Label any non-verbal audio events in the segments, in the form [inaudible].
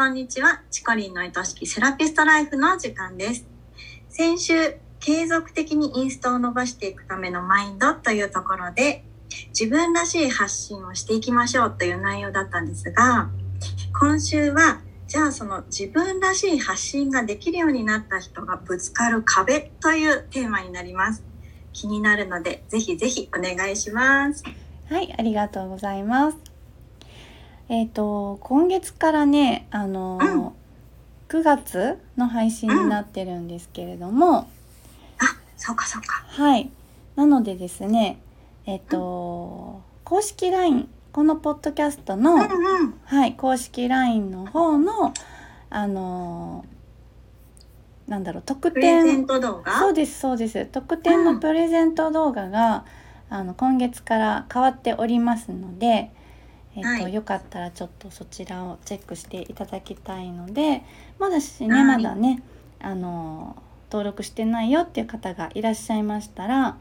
こんにちは。チコリンの愛しきセラピストライフの時間です。先週、継続的にインスタを伸ばしていくためのマインドというところで、自分らしい発信をしていきましょうという内容だったんですが、今週は、じゃあその自分らしい発信ができるようになった人がぶつかる壁というテーマになります。気になるので、ぜひぜひお願いします。はい、ありがとうございます。えっ、ー、と今月からね、あの、うん、9月の配信になってるんですけれども、うん、あ、そうかそうか。はい。なのでですね、えっ、ー、と、うん、公式 LINE このポッドキャストの、うんうん、はい公式 LINE の方のあのなんだろう特典。そうですそうです。特典のプレゼント動画が、うん、あの今月から変わっておりますので、えーと、はい、よかったらちょっとそちらをチェックしていただきたいのでまだしね、はい、まだねあの登録してないよっていう方がいらっしゃいましたら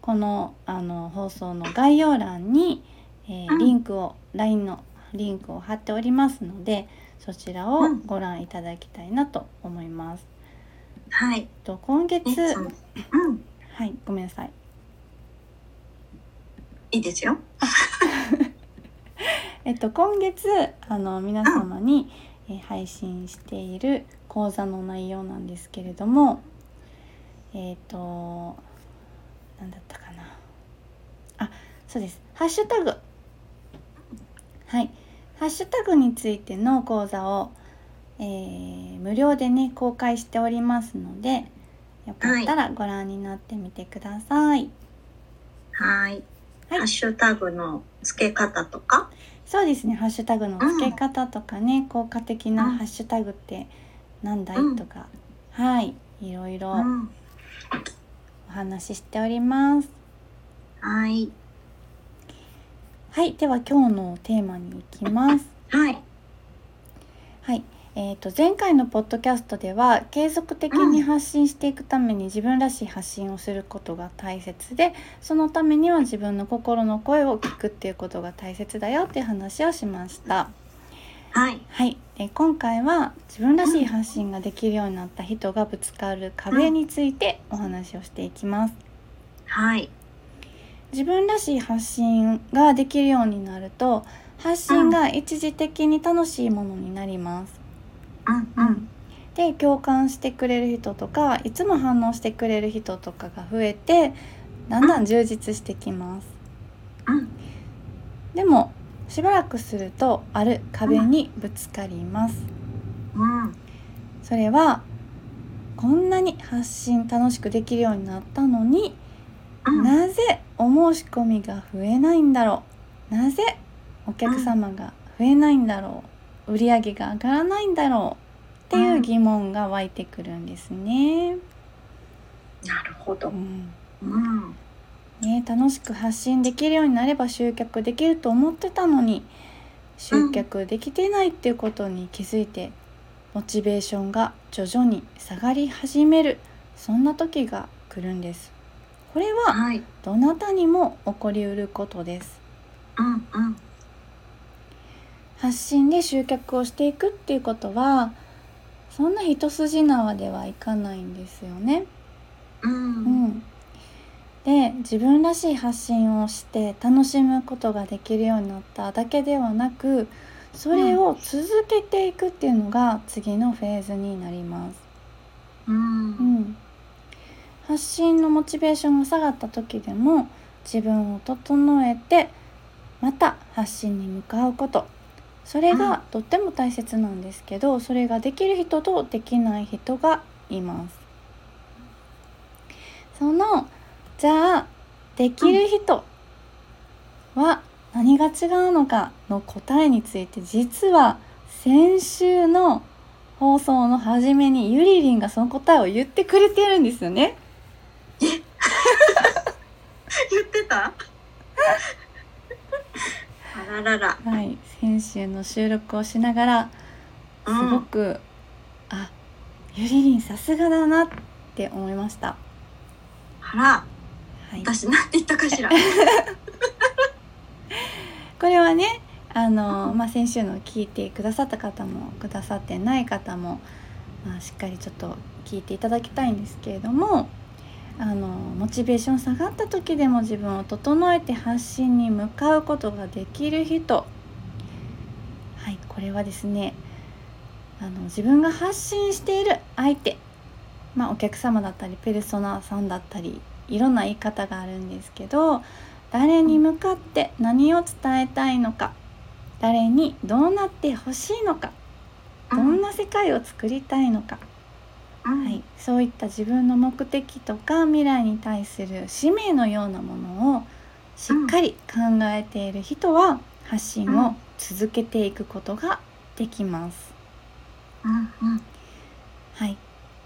このあの放送の概要欄に、えー、リンクを LINE のリンクを貼っておりますのでそちらをご覧いただきたいなと思います。はい。と今月、うん、はいごめんなさい。いいですよ。えっと今月あの皆様に、え配信している講座の内容なんですけれども、えっ、と何だったかな。あ、そうです。ハッシュタグ。はい。ハッシュタグについての講座をえー、無料でね公開しておりますのでよかったらご覧になってみてください。はい。ハッシュタグの付け方とか？そうですねハッシュタグの付け方とかね、うん、効果的なハッシュタグってなんだい、うん、とかはいいろいろお話ししております。はい。はい、では今日のテーマに行きます。はい。はい。えー、と前回のポッドキャストでは継続的に発信していくために自分らしい発信をすることが大切でそのためには自分の心の声を聞くっていうことが大切だよっていう話をしました。はい、はい、え今回は自分らしい発信ができるようになった人がぶつかる壁についてお話をしていきます。はい、自分らしい発信ができるようになると発信が一時的に楽しいものになります。うんうん、で共感してくれる人とかいつも反応してくれる人とかが増えてだんだん充実してきます。うん、でもしばらくするとある壁にぶつかります。うん、それはこんなに発信楽しくできるようになったのに、うん、なぜお申し込みが増えないんだろう？なぜお客様が増えないんだろう？売り上げが上がらないんだろうっていう疑問が湧いてくるんですね。なるほど、うんうんね、楽しく発信できるようになれば集客できると思ってたのに集客できてないっていうことに気づいて、モチベーションが徐々に下がり始めるそんな時が来るんです。これはどなたにも起こりうることです。うんうん発信で集客をしていくっていうことはそんな一筋縄ではいかないんですよね。うん、うん、で自分らしい発信をして楽しむことができるようになっただけではなくそれを続けていくっていうのが次のフェーズになります。うん、うん、発信のモチベーションが下がった時でも自分を整えてまた発信に向かうことそれがとっても大切なんですけどそれができる人とできない人がいます。そのじゃあできる人は何が違うのかの答えについて実は先週の放送の初めにゆりりんがその答えを言ってくれてるんですよね。[laughs] 言ってた？あららら。はい、先週の収録をしながらすごく、うん、あゆりりんさすがだなって思いました。あら、はい、私なんて言ったかしら。[laughs] これはねあの、まあ、先週の聞いてくださった方もくださってない方も、まあ、しっかりちょっと聞いていただきたいんですけれどもあのモチベーション下がった時でも自分を整えて発信に向かうことができる人。はいこれはですねあの自分が発信している相手、まあ、お客様だったりペルソナさんだったりいろんな言い方があるんですけど誰に向かって何を伝えたいのか誰にどうなってほしいのかどんな世界を作りたいのか、はい、そういった自分の目的とか未来に対する使命のようなものをしっかり考えている人は発信を続けていくことができます。はい、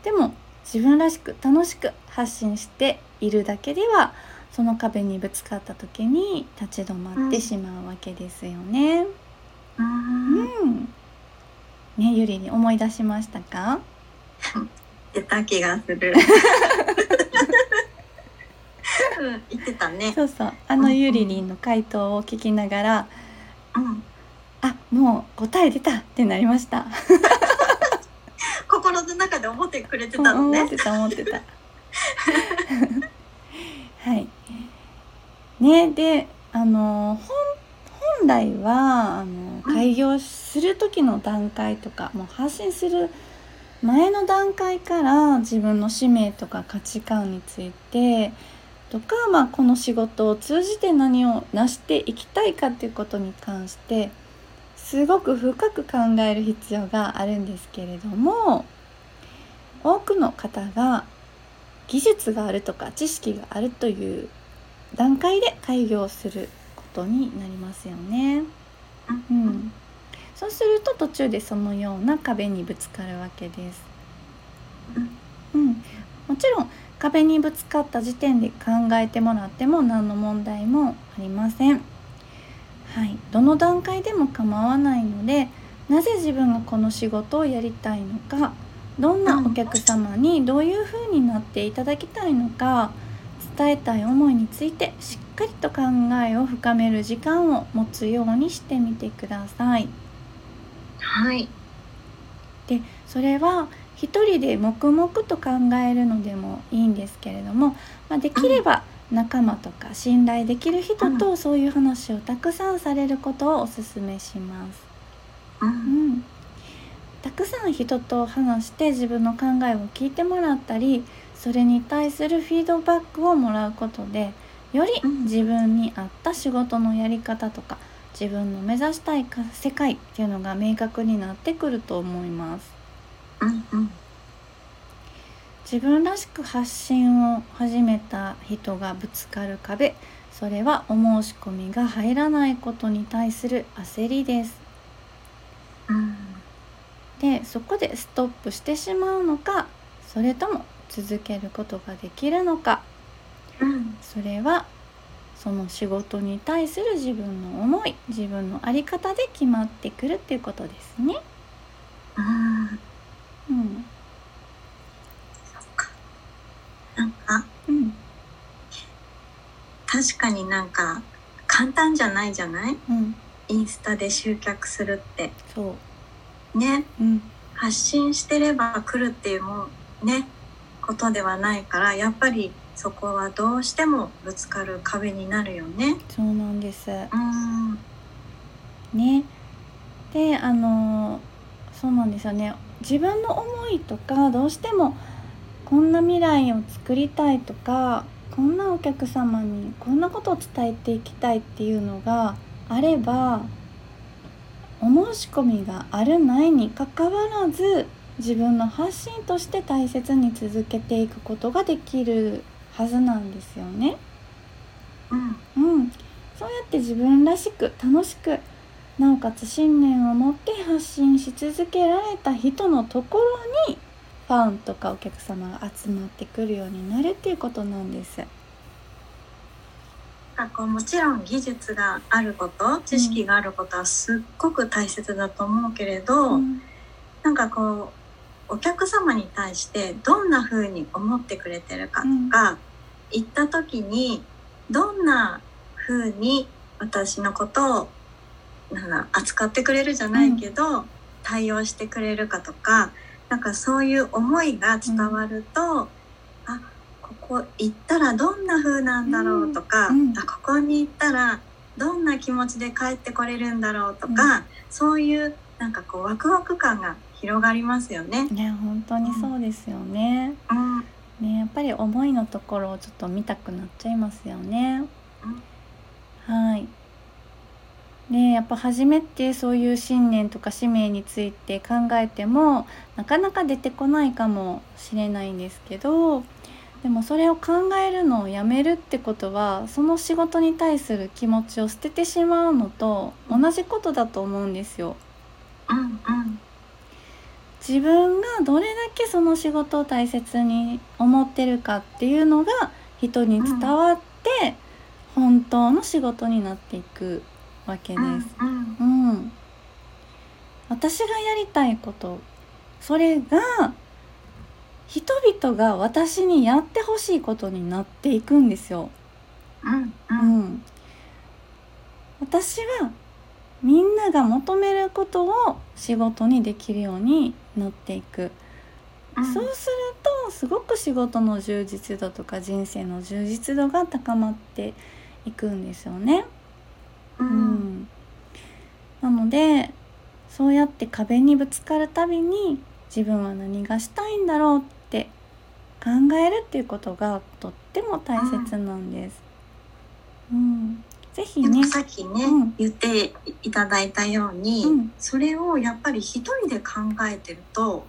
でも自分らしく楽しく発信しているだけではその壁にぶつかった時に立ち止まってしまうわけですよね。うん、ねゆりに思い出しましたか？[laughs] 言った気がする。[laughs] うん、言ってたね。そうそう、あのゆりりんの回答を聞きながら、うん、あ、もう答え出たってなりました。[laughs] 心の中で思ってくれてたのね。思ってた思ってた。[laughs] はい。ねであの本来はあの開業する時の段階とか、もう発信する前の段階から自分の使命とか価値観についてとか、まあ、この仕事を通じて何を成していきたいかっていうことに関してすごく深く考える必要があるんですけれども多くの方が技術があるとか知識があるという段階で開業することになりますよね。と途中でそのような壁にぶつかるわけです。うん、もちろん壁にぶつかった時点で考えてもらっても何の問題もありません。はい、どの段階でも構わないのでなぜ自分がこの仕事をやりたいのかどんなお客様にどういう風になっていただきたいのか伝えたい思いについてしっかりと考えを深める時間を持つようにしてみてください。はい。でそれは一人で黙々と考えるのでもいいんですけれども、まあ、できれば仲間とか信頼できる人とそういう話をたくさんされることをおすすめします。うん、たくさん人と話して自分の考えを聞いてもらったりそれに対するフィードバックをもらうことでより自分に合った仕事のやり方とか自分の目指したい世界っていうのが明確になってくると思います。うんうん自分らしく発信を始めた人がぶつかる壁それはお申し込みが入らないことに対する焦りです。うん、でそこでストップしてしまうのかそれとも続けることができるのか、うん、それはその仕事に対する自分の思い自分の在り方で決まってくるっていうことですね。うん、うん。なんか、うん、確かになんか簡単じゃないじゃない、うん、インスタで集客するって。そう。ね、うん、発信してれば来るっていうもね。ことではないからやっぱりそこはどうしてもぶつかる壁になるよね。そうなんです。うん。ね。で、あのそうなんですよね。自分の思いとかどうしてもこんな未来を作りたいとかこんなお客様にこんなことを伝えていきたいっていうのがあればお申し込みがあるないにかかわらず自分の発信として大切に続けていくことができるはずなんですよね。うん、うん、そうやって自分らしく楽しくなおかつ信念を持って発信し続けられた人のところにファンとかお客様が集まってくるようになるっていうことなんです。なんかもちろん技術があること知識があることはすっごく大切だと思うけれど、うん、なんかこうお客様に対してどんな風に思ってくれてるかとか、うん、言った時にどんな風に私のことをなんだ扱ってくれるじゃないけど、対応してくれるかとかなんかそういう思いが伝わると、あここ行ったらどんな風なんだろうとか、うん。うん。あここに行ったらどんな気持ちで帰ってこれるんだろうとか、そういうなんかこうワクワク感が広がりますよね。いや本当にそうですよね。うんねやっぱり思いのところをちょっと見たくなっちゃいますよね。はい。ねやっぱ初めてそういう信念とか使命について考えてもなかなか出てこないかもしれないんですけどでもそれを考えるのをやめるってことはその仕事に対する気持ちを捨ててしまうのと同じことだと思うんですよ。うんうん自分がどれだけその仕事を大切に思ってるかっていうのが人に伝わって本当の仕事になっていくわけです。うんうん、私がやりたいことそれが人々が私にやってほしいことになっていくんですよ。うんううんん、私はみんなが求めることを仕事にできるようになっていく。うんそうするとすごく仕事の充実度とか人生の充実度が高まっていくんですよね。ううんん、なのでそうやって壁にぶつかるたびに自分は何がしたいんだろうって考えるっていうことがとっても大切なんです。うん、ぜひね。でも、さっきね、うん。言っていただいたように、うん。それをやっぱり一人で考えてると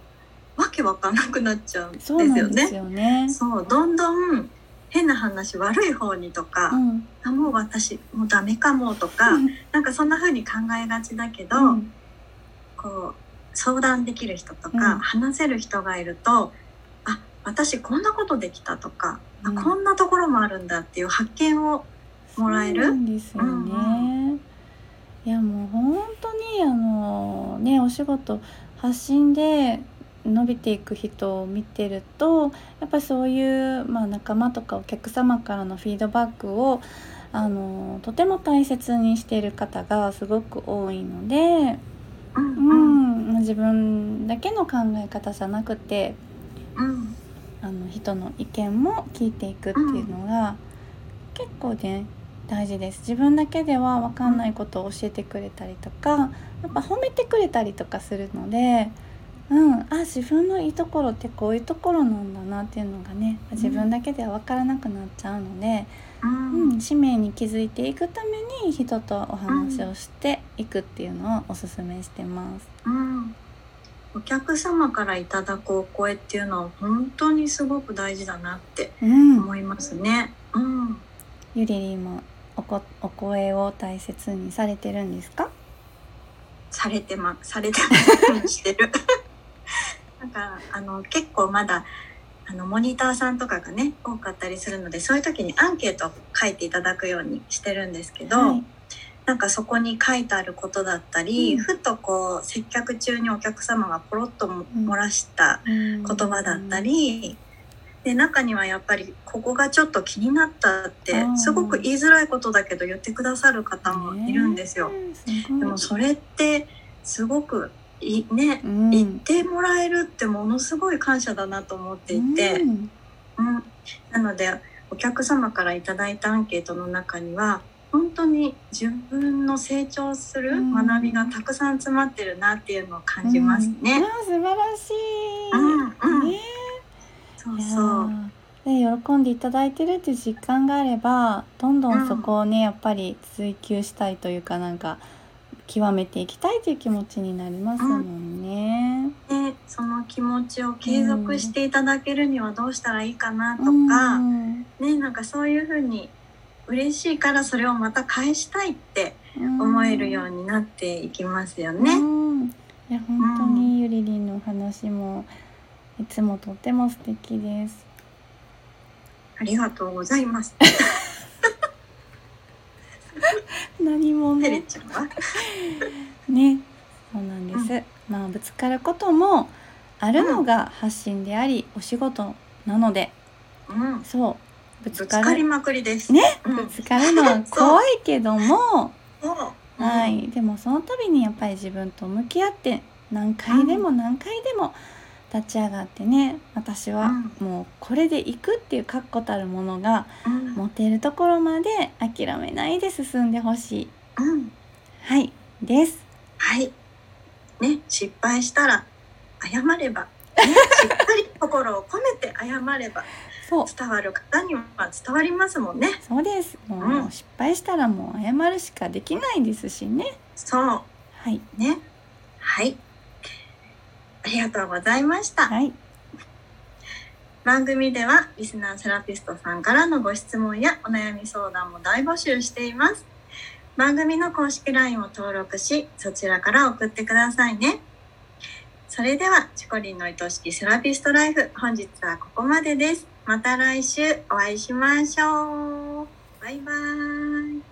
わけわかんなくなっちゃうんですよね。そうどんどん変な話悪い方にとか、うん、あもう私もうダメかもとか、なんかそんな風に考えがちだけど、うん。こう相談できる人とか、うん。話せる人がいるとあ私こんなことできたとか、あうん。こんなところもあるんだっていう発見をもらえる？んですよね。いやもう本当にあのねお仕事発信で伸びていく人を見てるとやっぱりそういう、まあ、仲間とかお客様からのフィードバックをあのとても大切にしている方がすごく多いので、うんううんん、自分だけの考え方じゃなくてうん。あの人の意見も聞いていくっていうのが、結構ね大事です。自分だけでは分かんないことを教えてくれたりとかやっぱ褒めてくれたりとかするので、うん、あ自分のいいところってこういうところなんだなっていうのがね自分だけでは分からなくなっちゃうので、ううんん、使命に気づいていくために人とお話をしていくっていうのをおすすめしてます。うん。お客様からいただくお声っていうのは本当にすごく大事だなってうん、思いますね。うん、ゆりりんもおこお声を大切にされてるんですか？されてまされてます。してる。[laughs] なんかあの結構まだあのモニターさんとかがね多かったりするのでそういう時にアンケートを書いていただくようにしてるんですけど、はい。なんかそこに書いてあることだったり、うん。ふとこう接客中にお客様がポロッとも漏らした言言葉だったり、で中にはやっぱりここがちょっと気になったってうん。すごく言いづらいことだけど言ってくださる方もいるんですよ。でもそれってすごくいねうん。言ってもらえるってものすごい感謝だなと思っていて、うん。うん、なのでお客様からいただいたアンケートの中には本当に自分の成長するうん。学びがたくさん詰まってるなっていうのを感じますうん。ね。あー素晴らしい。うんうん。ねそうそう。ーで喜んでいただいてるっていう実感があればどんどんそこをね、やっぱり追求したいというかなんか極めていきたいという気持ちになりますもんね。でその気持ちを継続していただけるにはどうしたらいいかなとか、うんねなんかそういうふうに嬉しいからそれをまた返したいって思えるようになっていきますよね。うんいや本当にゆりりんのお話もいつもとっても素敵です。ありがとうございます。[laughs] 何もね。[laughs] ね。そうなんです、まあぶつかることもあるのが発信であり、お仕事なので。うん。そう。ぶつぶかる。つかりまくりです。ね。うん。ぶつかるのは [laughs] 怖いけども。そはい、でもその度にやっぱり自分と向き合って何回でも何回でも立ち上がってね私はもうこれでいくっていう確固たるものが持てるところまで諦めないで進んでほしい、うん、はい。です。はい。ね失敗したら謝れば、ね、[laughs] しっかり心を込めて謝れば。そう。伝わる方には伝わりますもんね。そうです。もう、うん、失敗したらもう謝るしかできないですしね。そう。はい。ね。はいありがとうございました、はい、番組ではリスナーセラピストさんからのご質問やお悩み相談も大募集しています。番組の公式 LINE を登録しそちらから送ってくださいね。それではチコリンの愛しきセラピストライフ本日はここまでです。また来週お会いしましょう。バイバーイ。